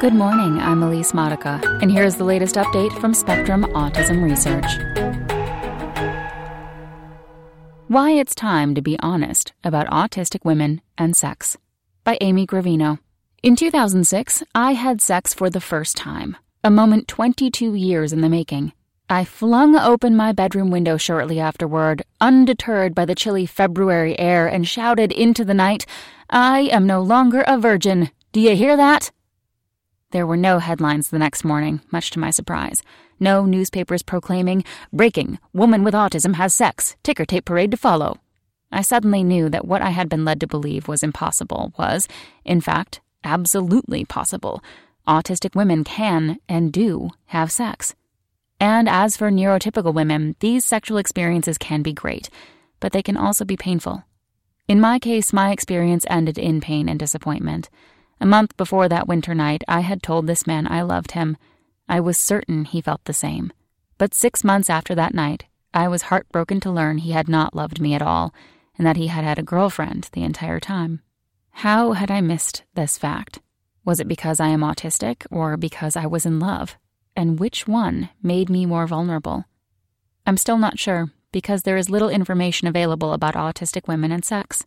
Good morning, I'm Elise Modica, and here's the latest update from Spectrum Autism Research. Why It's Time to Be Honest About Autistic Women and Sex by Amy Gravino. In 2006, I had sex for the first time, a moment 22 years in the making. I flung open my bedroom window shortly afterward, undeterred by the chilly February air, and shouted into the night, I am no longer a virgin. Do you hear that? There were no headlines the next morning, much to my surprise. No newspapers proclaiming, Breaking, Woman with Autism has sex, ticker tape parade to follow. I suddenly knew that what I had been led to believe was impossible was, in fact, absolutely possible. Autistic women can and do have sex. And as for neurotypical women, these sexual experiences can be great, but they can also be painful. In my case, my experience ended in pain and disappointment. A month before that winter night, I had told this man I loved him. I was certain he felt the same. But six months after that night, I was heartbroken to learn he had not loved me at all, and that he had had a girlfriend the entire time. How had I missed this fact? Was it because I am autistic, or because I was in love? And which one made me more vulnerable? I'm still not sure, because there is little information available about autistic women and sex.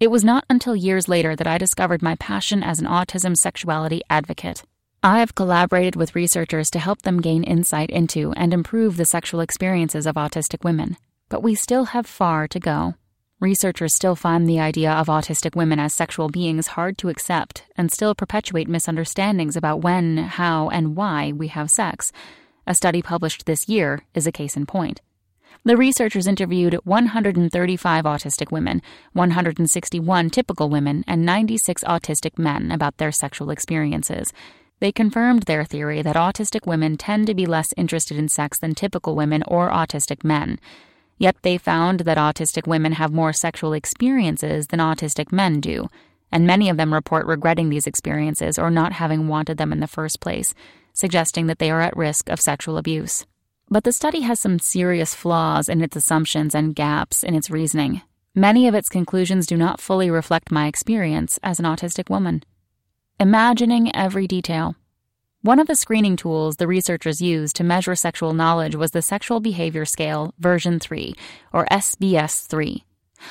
It was not until years later that I discovered my passion as an autism sexuality advocate. I have collaborated with researchers to help them gain insight into and improve the sexual experiences of autistic women, but we still have far to go. Researchers still find the idea of autistic women as sexual beings hard to accept and still perpetuate misunderstandings about when, how, and why we have sex. A study published this year is a case in point. The researchers interviewed 135 autistic women, 161 typical women, and 96 autistic men about their sexual experiences. They confirmed their theory that autistic women tend to be less interested in sex than typical women or autistic men. Yet they found that autistic women have more sexual experiences than autistic men do, and many of them report regretting these experiences or not having wanted them in the first place, suggesting that they are at risk of sexual abuse. But the study has some serious flaws in its assumptions and gaps in its reasoning. Many of its conclusions do not fully reflect my experience as an autistic woman. Imagining every detail. One of the screening tools the researchers used to measure sexual knowledge was the Sexual Behavior Scale, version 3, or SBS 3.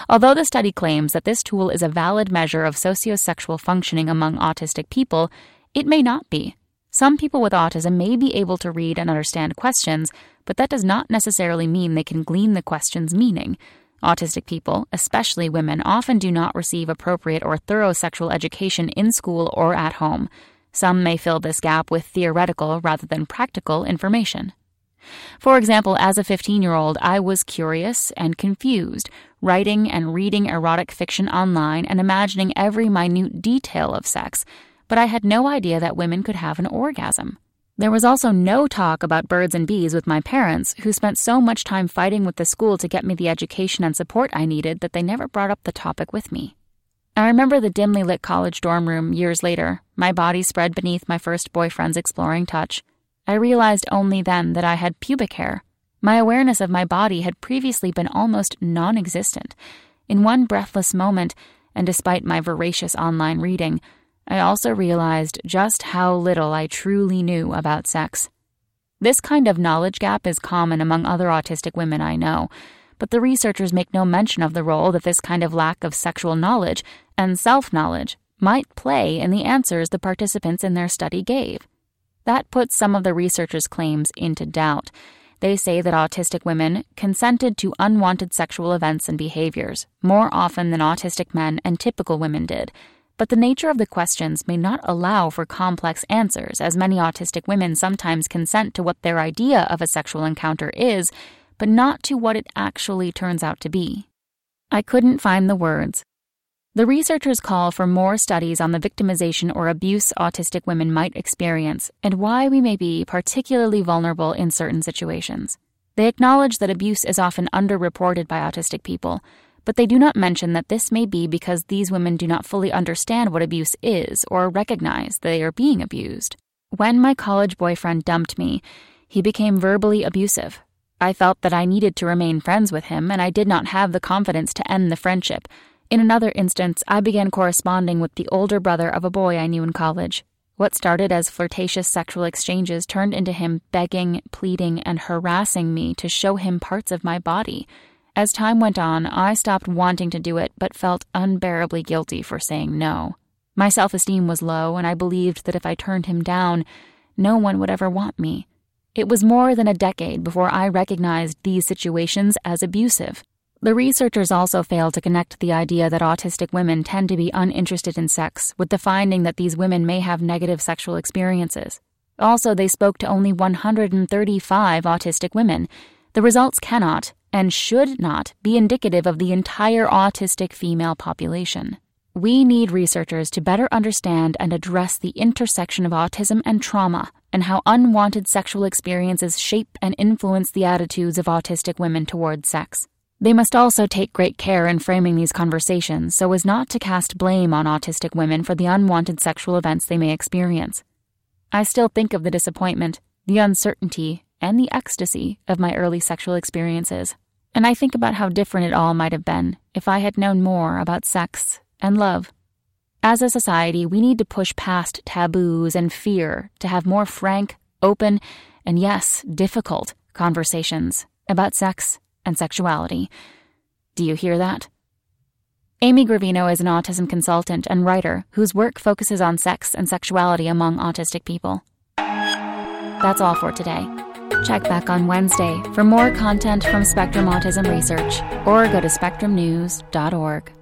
Although the study claims that this tool is a valid measure of sociosexual functioning among autistic people, it may not be. Some people with autism may be able to read and understand questions, but that does not necessarily mean they can glean the question's meaning. Autistic people, especially women, often do not receive appropriate or thorough sexual education in school or at home. Some may fill this gap with theoretical rather than practical information. For example, as a 15 year old, I was curious and confused, writing and reading erotic fiction online and imagining every minute detail of sex but I had no idea that women could have an orgasm. There was also no talk about birds and bees with my parents, who spent so much time fighting with the school to get me the education and support I needed that they never brought up the topic with me. I remember the dimly lit college dorm room years later, my body spread beneath my first boyfriend's exploring touch. I realized only then that I had pubic hair. My awareness of my body had previously been almost non existent. In one breathless moment, and despite my voracious online reading, I also realized just how little I truly knew about sex. This kind of knowledge gap is common among other autistic women I know, but the researchers make no mention of the role that this kind of lack of sexual knowledge and self knowledge might play in the answers the participants in their study gave. That puts some of the researchers' claims into doubt. They say that autistic women consented to unwanted sexual events and behaviors more often than autistic men and typical women did but the nature of the questions may not allow for complex answers, as many autistic women sometimes consent to what their idea of a sexual encounter is, but not to what it actually turns out to be. I couldn't find the words. The researchers call for more studies on the victimization or abuse autistic women might experience and why we may be particularly vulnerable in certain situations. They acknowledge that abuse is often underreported by autistic people, but they do not mention that this may be because these women do not fully understand what abuse is or recognize they are being abused. When my college boyfriend dumped me, he became verbally abusive. I felt that I needed to remain friends with him, and I did not have the confidence to end the friendship. In another instance, I began corresponding with the older brother of a boy I knew in college. What started as flirtatious sexual exchanges turned into him begging, pleading, and harassing me to show him parts of my body. As time went on, I stopped wanting to do it but felt unbearably guilty for saying no. My self esteem was low, and I believed that if I turned him down, no one would ever want me. It was more than a decade before I recognized these situations as abusive. The researchers also failed to connect the idea that autistic women tend to be uninterested in sex with the finding that these women may have negative sexual experiences. Also, they spoke to only 135 autistic women. The results cannot and should not be indicative of the entire autistic female population. We need researchers to better understand and address the intersection of autism and trauma and how unwanted sexual experiences shape and influence the attitudes of autistic women toward sex. They must also take great care in framing these conversations so as not to cast blame on autistic women for the unwanted sexual events they may experience. I still think of the disappointment, the uncertainty, and the ecstasy of my early sexual experiences, and I think about how different it all might have been if I had known more about sex and love. As a society, we need to push past taboos and fear to have more frank, open, and yes, difficult conversations about sex and sexuality. Do you hear that? Amy Gravino is an autism consultant and writer whose work focuses on sex and sexuality among autistic people. That's all for today. Check back on Wednesday for more content from Spectrum Autism Research or go to spectrumnews.org.